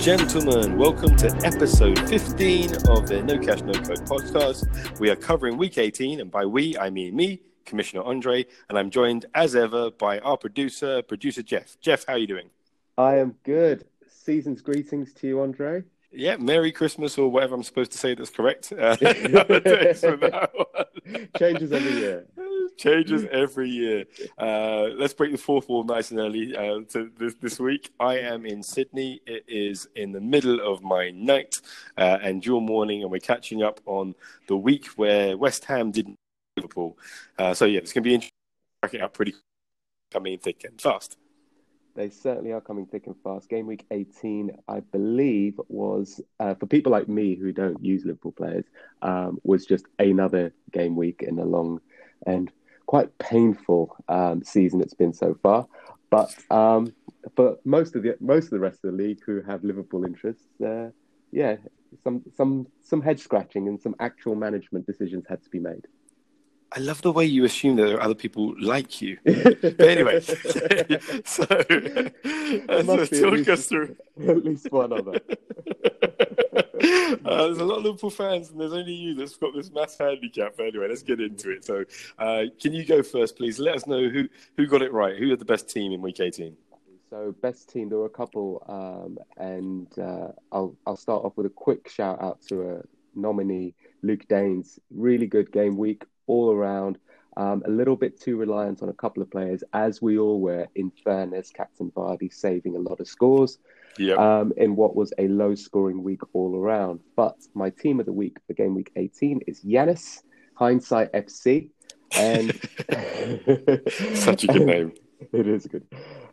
gentlemen, welcome to episode 15 of the No Cash No Code podcast. We are covering week 18, and by we, I mean me, Commissioner Andre, and I'm joined as ever by our producer, producer Jeff. Jeff, how are you doing? I am good. Season's greetings to you, Andre. Yeah, Merry Christmas or whatever I'm supposed to say that's correct. Uh, Changes every year. Changes every year. Uh, let's break the fourth wall nice and early uh, to this, this week. I am in Sydney. It is in the middle of my night uh, and your morning, and we're catching up on the week where West Ham didn't Liverpool. Uh, so yeah, it's going to be interesting. Cracking up pretty coming thick and fast. They certainly are coming thick and fast. Game week 18, I believe, was uh, for people like me who don't use Liverpool players, um, was just another game week in a long and quite painful um, season it's been so far. But um, for most of the most of the rest of the league who have Liverpool interests, uh, yeah, some some some head scratching and some actual management decisions had to be made. I love the way you assume that there are other people like you. but anyway, so, so talk least, us through. At least one other. Uh, there's a lot of Liverpool fans, and there's only you that's got this mass handicap. But anyway, let's get into it. So, uh, can you go first, please? Let us know who, who got it right. Who had the best team in Week 18? So, best team. There were a couple, um, and uh, I'll I'll start off with a quick shout out to a nominee, Luke Daines. Really good game week all around. Um, a little bit too reliant on a couple of players, as we all were. In fairness, Captain Vardy saving a lot of scores Yep. um, in what was a low scoring week all around. But my team of the week for game week 18 is Yanis, Hindsight FC. And Such a good name. it is good.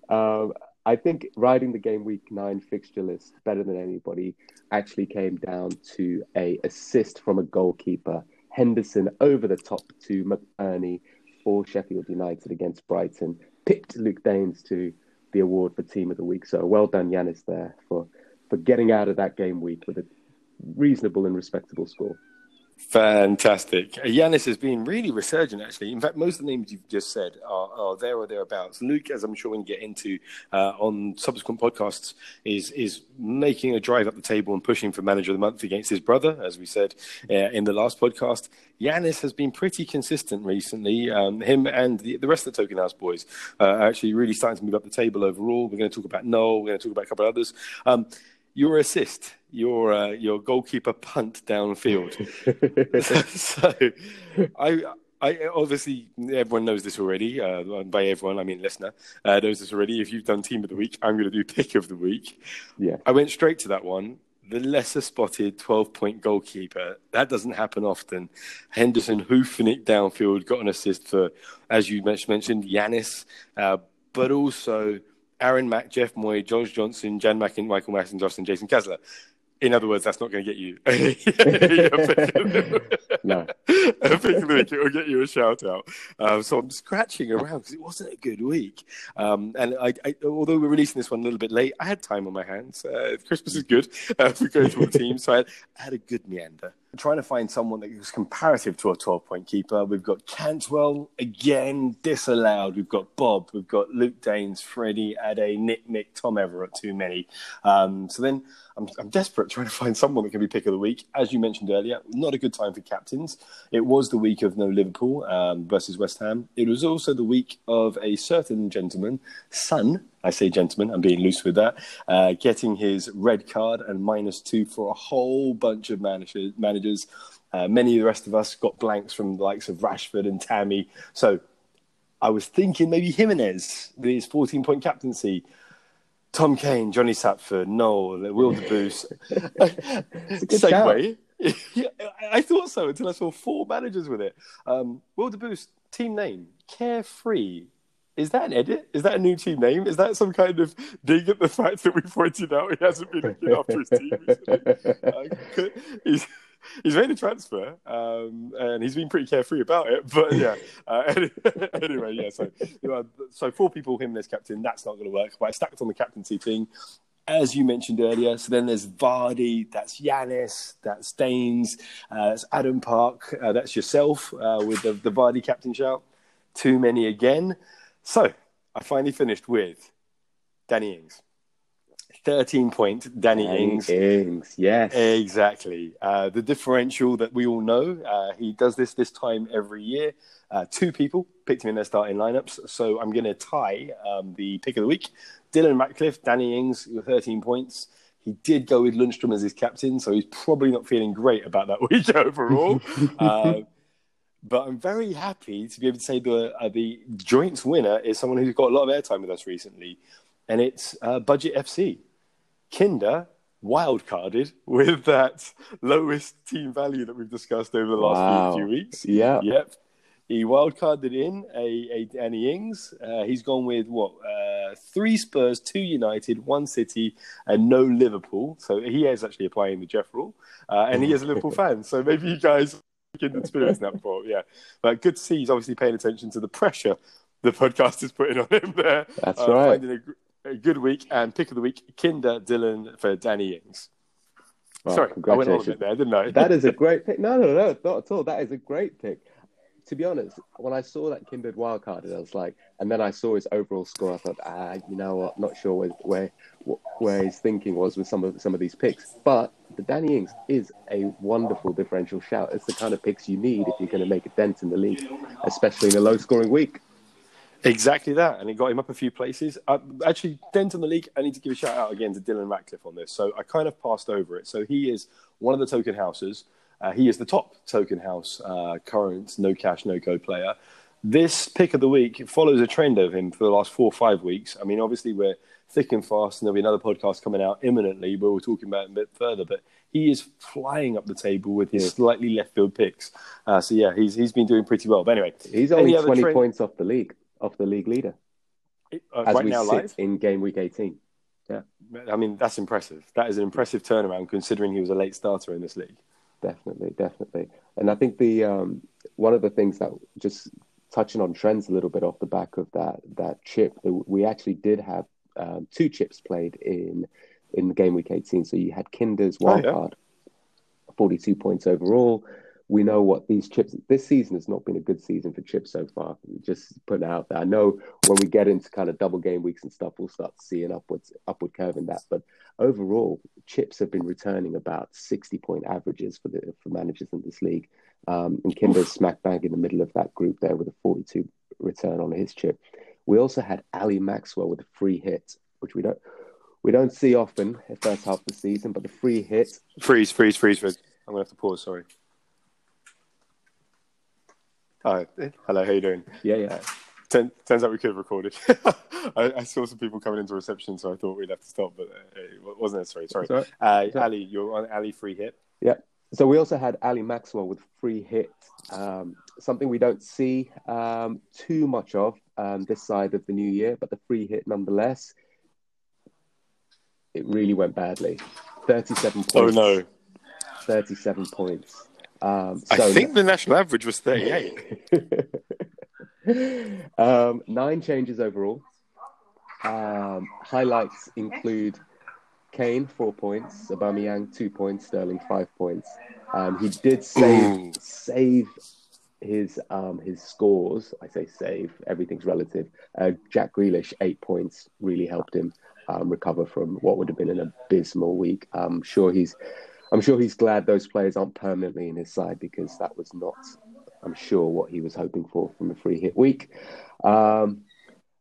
Um, I think riding the game week nine fixture list better than anybody actually came down to a assist from a goalkeeper. Henderson over the top to McBurnie for Sheffield United against Brighton. Picked Luke Daines to the award for team of the week. So well done, Yanis, there for for getting out of that game week with a reasonable and respectable score. Fantastic. Yanis has been really resurgent, actually. In fact, most of the names you've just said are, are there or thereabouts. Luke, as I'm sure we can get into uh, on subsequent podcasts, is is making a drive up the table and pushing for manager of the month against his brother, as we said uh, in the last podcast. Yanis has been pretty consistent recently. Um, him and the, the rest of the Token House boys uh, are actually really starting to move up the table overall. We're going to talk about Noel. We're going to talk about a couple of others. Um, your assist, your uh, your goalkeeper punt downfield. so, I. I obviously everyone knows this already. Uh, by everyone, I mean listener uh, knows this already. If you've done team of the week, I'm going to do pick of the week. Yeah. I went straight to that one. The lesser spotted 12 point goalkeeper. That doesn't happen often. Henderson hoofing it downfield, got an assist for, as you mentioned, Yanis, uh, but also Aaron Mack, Jeff Moy, George Johnson, Jan Mack, and Michael Masson, and Jason Kessler. In other words, that's not going to get you. No. I think Luke, it will get you a shout out. Um, so I'm scratching around because it wasn't a good week. Um, and I, I, although we're releasing this one a little bit late, I had time on my hands. Uh, Christmas is good uh, for going to all the teams, so I had, I had a good meander. Trying to find someone that is comparative to a 12 point keeper. We've got Cantwell again disallowed. We've got Bob. We've got Luke Daines, Freddie, Ade, Nick, Nick, Tom Everett. Too many. Um, so then I'm, I'm desperate trying to find someone that can be pick of the week. As you mentioned earlier, not a good time for captains. It was the week of no Liverpool um, versus West Ham. It was also the week of a certain gentleman, son. I say gentleman, I'm being loose with that, uh, getting his red card and minus two for a whole bunch of managers. managers. Uh, many of the rest of us got blanks from the likes of Rashford and Tammy. So I was thinking maybe Jimenez, his 14 point captaincy. Tom Kane, Johnny Sapford, Noel, Will de Boos. Segue. I thought so until I saw four managers with it. Um, Will de Boos, team name, Carefree. Is that an edit? Is that a new team name? Is that some kind of dig at the fact that we pointed out he hasn't been looking after his team recently? He's, he's made a transfer, um, and he's been pretty carefree about it. But yeah, uh, anyway, yeah. So, so four people, him as captain. That's not going to work. But I stacked on the captaincy thing, as you mentioned earlier. So then there's Vardy, that's Yanis, that's Daines, uh, that's Adam Park, uh, that's yourself uh, with the, the Vardy captain shout. Too many again. So I finally finished with Danny Ings. 13 point Danny, Danny Ings. Ings, yes. Exactly. Uh, the differential that we all know. Uh, he does this this time every year. Uh, two people picked him in their starting lineups. So I'm going to tie um, the pick of the week. Dylan Ratcliffe, Danny Ings with 13 points. He did go with Lundstram as his captain, so he's probably not feeling great about that week overall. but I'm very happy to be able to say the uh, the joint winner is someone who's got a lot of airtime with us recently, and it's uh, Budget FC. Kinder wildcarded with that lowest team value that we've discussed over the last Wow. few weeks. Yeah. Yep. He wildcarded in a, a Danny Ings. Uh, he's gone with what? Uh, three Spurs, two United, one City, and no Liverpool. So he is actually applying the Jeff rule. Uh, and he is a Liverpool fan. So maybe you guys kindred spirits in that. Yeah. But good to see he's obviously paying attention to the pressure the podcast is putting on him there. That's Uh, right. Finding a, a good week and pick of the week, Kinder Dylan for Danny Ings. Well, Sorry, I went on a bit there, didn't I? that is a great pick. No, no, no, not at all. That is a great pick. To be honest, when I saw that Kindred wildcarded, I was like, and then I saw his overall score. I thought, ah, you know what? Not sure where where, where his thinking was with some of some of these picks. But the Danny Ings is a wonderful differential shout. It's the kind of picks you need if you're going to make a dent in the league, especially in a low-scoring week. Exactly that, and it got him up a few places. Uh, actually, dent in the league. I need to give a shout out again to Dylan Ratcliffe on this. So I kind of passed over it. So he is one of the token houses. Uh, he is the top token house uh, current no cash no go player. This pick of the week follows a trend of him for the last four or five weeks. I mean, obviously we're thick and fast, and there'll be another podcast coming out imminently where we're talking about it a bit further. But he is flying up the table with his Yeah. slightly left field picks. Uh, so yeah, he's he's been doing pretty well. But anyway, He's only 20 trend- points off the league, off the league leader, uh, as right we now sit live. in game week 18. Yeah. I mean, that's impressive. That is an impressive turnaround considering he was a late starter in this league. Definitely, definitely. And I think the um, one of the things that just touching on trends a little bit off the back of that that chip, we actually did have um, two chips played in in the game week 18. So you had Kinder's Oh, wild yeah. card, 42 points overall. We know what these chips. This season has not been a good season for chips so far. Just putting it out there. I know when we get into kind of double game weeks and stuff, we'll start to see an upwards upward curve in that. But overall, chips have been returning about 60 point averages for the for managers in this league. Um, and Kinder's smack bang in the middle of that group there with a 42 return on his chip. We also had Ali Maxwell with a free hit, which we don't we don't see often in the first half of the season, but the free hit. Freeze, freeze, freeze, freeze. I'm going to have to pause, sorry. Hi. Hello, how you doing? Yeah, yeah. Turn, turns out we could have recorded. I, I saw some people coming into reception, so I thought we'd have to stop, but uh, it wasn't necessary. Sorry. Sorry. Uh, Sorry. Ali, you're on Ali free hit. Yeah. So we also had Ali Maxwell with free hit, um, something we don't see um, too much of um, this side of the new year, but the free hit nonetheless, it really went badly. 37 points. Oh, no. 37 points. Um, I think the national average was 38. um, nine changes overall. Um, highlights include Kane four points, Aubameyang two points, Sterling five points. Um, he did save Ooh. save his um, his scores. I say save. Everything's relative. Uh, Jack Grealish eight points really helped him um, recover from what would have been an abysmal week. I'm sure he's I'm sure he's glad those players aren't permanently in his side because that was not, I'm sure, what he was hoping for from a free hit week. Um,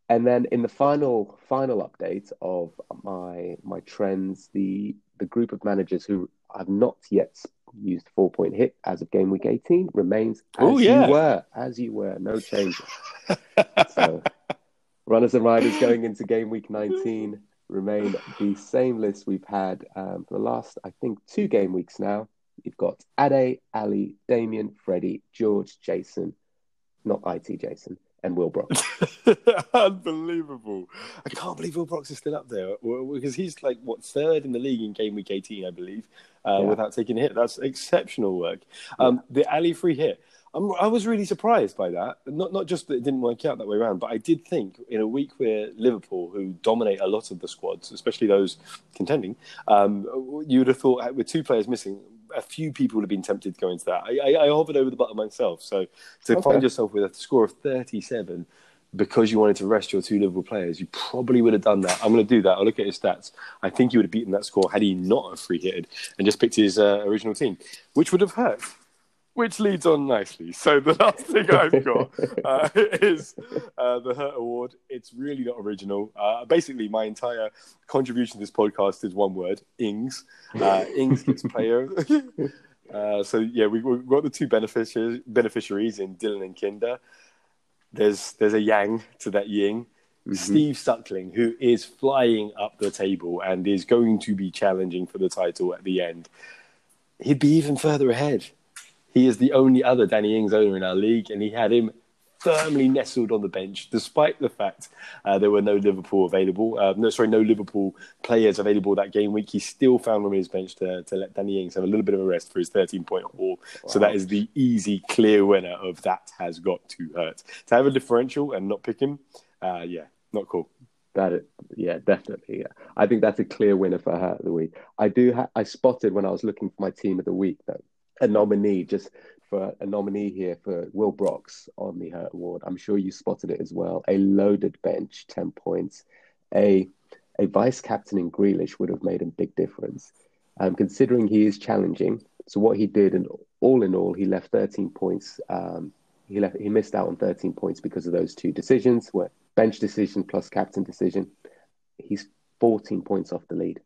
and then in the final final update of my my trends, the the group of managers who have not yet used four point hit as of game week 18 remains as Oh, yeah. you were, as you were, no change. so runners and riders going into game week 19 remain the same list we've had um, for the last, I think, two game weeks now. You've got Ade, Ali, Damien, Freddie, George, Jason, not IT Jason, and Will Brock. Unbelievable. I can't believe Will Brox is still up there because he's like, what, third in the league in game week 18, I believe, uh, Yeah. without taking a hit. That's exceptional work. Um, The Ali free hit. I'm, I was really surprised by that. Not not just that it didn't work out that way around, but I did think in a week where Liverpool, who dominate a lot of the squads, especially those contending, um, you would have thought with two players missing, a few people would have been tempted to go into that. I, I, I hovered over the button myself. So to Okay. find yourself with a score of 37, because you wanted to rest your two Liverpool players, you probably would have done that. I'm going to do that. I'll look at his stats. I think he would have beaten that score had he not have free hitted and just picked his uh, original team, which would have hurt. Which leads on nicely. So the last thing I've got uh, is uh, the Hurt Award. It's really not original. Uh, basically, my entire contribution to this podcast is one word: Ings. Uh, Ings gets player. Uh, so yeah, we, have got the two beneficiaries, beneficiaries in Dylan and Kinder. There's there's a yang to that ying. Mm-hmm. Steve Suckling, who is flying up the table and is going to be challenging for the title at the end. He'd be even further ahead he is the only other Danny Ings owner in our league, and he had him firmly nestled on the bench, despite the fact uh, there were no Liverpool available. Uh, no, sorry, no Liverpool players available that game week. He still found room in his bench to, to let Danny Ings have a little bit of a rest for his 13 point haul. Wow. So that is the easy, clear winner of that has got to hurt. To have a differential and not pick him, uh, yeah, not cool. That is, yeah, definitely. Yeah. I think that's a clear winner for her of the week. I do. Ha- I spotted when I was looking for my team of the week though a nominee just for a nominee here for Will Brox on the Hurt Award. I'm sure you spotted it as well. A loaded bench, ten points. A a vice captain in Grealish would have made a big difference. Um, considering he is challenging, so what he did, and all in all, he left 13 points. Um, he left he missed out on 13 points because of those two decisions, were bench decision plus captain decision. He's 14 points off the lead.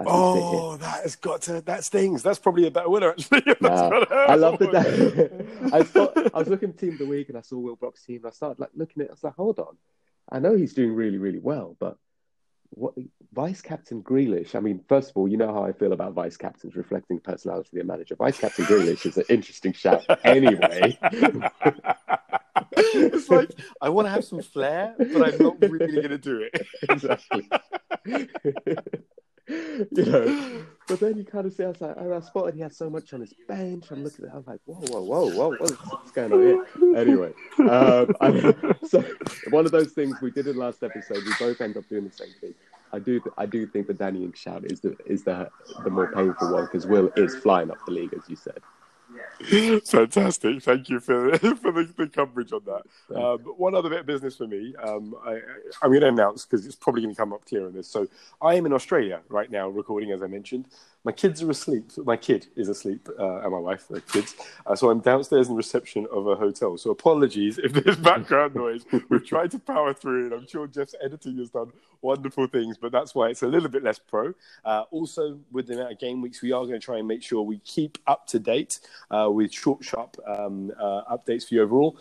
Oh, that has got to. That stings. That's probably a better winner, actually. Nah, I love that. I thought I was looking at team of the week and I saw Will Brox's team. I started like looking at. it. I was like, hold on. I know he's doing really, really well, but what vice captain Grealish? I mean, first of all, you know how I feel about vice captains reflecting the personality of the manager. Vice captain Grealish is an interesting shout, anyway. it's like I want to have some flair, but I'm not really going to do it. exactly. you know. But then you kind of see, I was like, I spotted he had so much on his bench. I'm looking at I'm like, whoa, whoa, whoa, whoa, what's going on here? Anyway, um, I, so one of those things we did in last episode, we both end up doing the same thing. I do, I do think the Danny Ings shout is the is the the more painful one because Will is flying up the league, as you said. Fantastic. Thank you for, for the, the coverage on that. Um, one other bit of business for me. Um, I, am going to announce because it's probably going to come up clear on this. So I am in Australia right now recording, as I mentioned. My kids are asleep. My kid is asleep, uh, and my wife, the kids. Uh, so I'm downstairs in reception of a hotel. So apologies if there's background noise. We've tried to power through it. I'm sure Jeff's editing has done wonderful things, but that's why it's a little bit less pro. Uh, also, with the amount of game weeks, we are going to try and make sure we keep up to date uh, with short, sharp um, uh, updates for you overall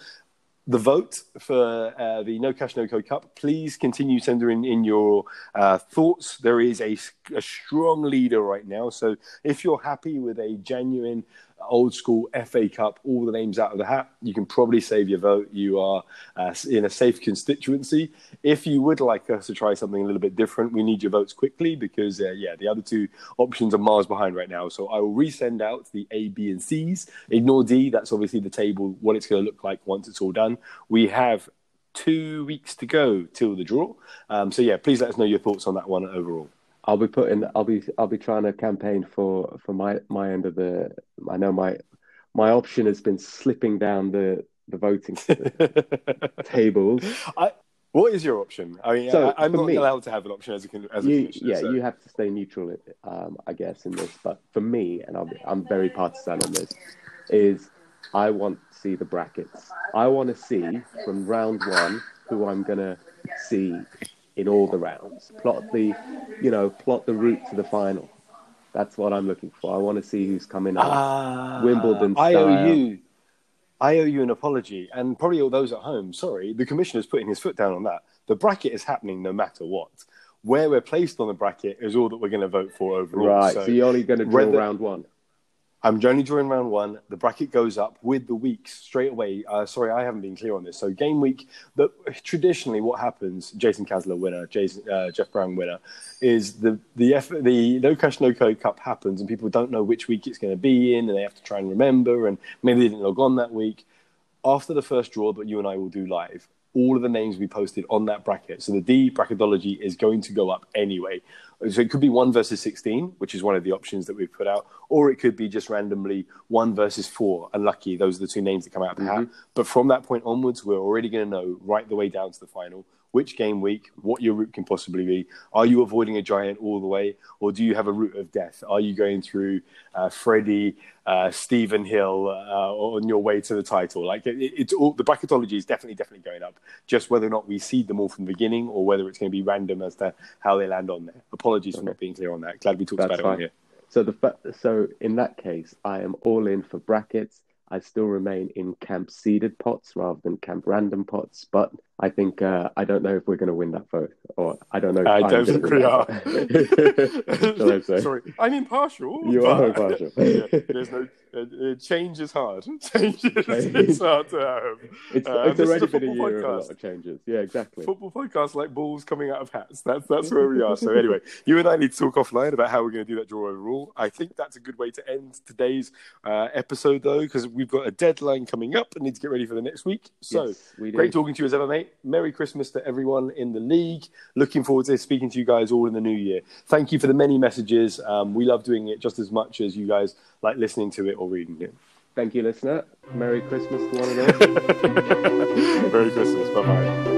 the vote for uh, the No Cash No Code Cup. Please continue sending in, your uh, thoughts. There is a, a, strong leader right now. So if you're happy with a genuine old school FA Cup, all the names out of the hat, you can probably save your vote. You are uh, in a safe constituency. If you would like us to try something a little bit different, we need your votes quickly because, uh, yeah, the other two options are miles behind right now. So I will resend out the A, B, and C's. Ignore D, that's obviously the table, what it's going to look like once it's all done. We have two weeks to go till the draw. Um, so, yeah, please let us know your thoughts on that one overall. I'll be putting. I'll be. I'll be trying to campaign for for my my end of the. I know my my option has been slipping down the the voting tables. I, what is your option? I mean, so I, am not me, allowed to have an option as a, as a you, Yeah, so. you have to stay neutral, um, I guess, in this. But for me, and I'm, I'm very partisan on this, is I want to see the brackets. I want to see from round one who I'm going to see in all the rounds. Plot the, you know, plot the route to the final. That's what I'm looking for. I want to see who's coming up. Uh, Wimbledon. Style. I owe you. I owe you an apology, and probably all those at home. Sorry, the commissioner's putting his foot down on that. The bracket is happening no matter what. Where we're placed on the bracket is all that we're going to vote for overall. Right. So, so you're only going to draw round one. I'm only drawing round one. The bracket goes up with the weeks straight away. Uh, sorry, I haven't been clear on this. So game week, the, traditionally what happens, Jason Kasler winner, Jason, uh, Jeff Brown winner, is the the F, the No Cash No Code Cup happens and people don't know which week it's going to be in and they have to try and remember and maybe they didn't log on that week. After the first draw that you and I will do live, all of the names we posted on that bracket. So the D bracketology is going to go up anyway. So it could be one versus 16, which is one of the options that we've put out, or it could be just randomly one versus four. Unlucky, those are the two names that come out of the mm-hmm. hat. But from that point onwards, we're already going to know right the way down to the final which game week, what your route can possibly be. Are you avoiding a giant all the way, or do you have a route of death? Are you going through uh, Freddie, uh, Stephen Hill uh, on your way to the title? Like it, it's all the bracketology is definitely definitely going up. Just whether or not we seed them all from the beginning, or whether it's going to be random as to how they land on there. Apologies okay. for not being clear on that. Glad we talked That's about fine. it on here. So the so in that case, I am all in for brackets. I still remain in camp seeded pots rather than camp random pots, but I think uh, I don't know if we're going to win that vote, or I don't know. I don't think we are. Sorry, I'm impartial. You but... are impartial. yeah, there's no uh, change is hard. Change is hard to have. It's, uh, it's already been a year podcast. of a lot of changes. Yeah, exactly. Football podcasts like balls coming out of hats. That's that's where we are. So anyway, you and I need to talk offline about how we're going to do that draw overall. I think that's a good way to end today's uh, episode, though, because we've got a deadline coming up and need to get ready for the next week. So yes, great talking to you as ever, mate. Merry Christmas to everyone in the league. Looking forward to speaking to you guys all in the new year. Thank you for the many messages. Um, we love doing it just as much as you guys like listening to it or reading it. Thank you, listener. Merry Christmas to one and all. Merry Christmas. Bye bye.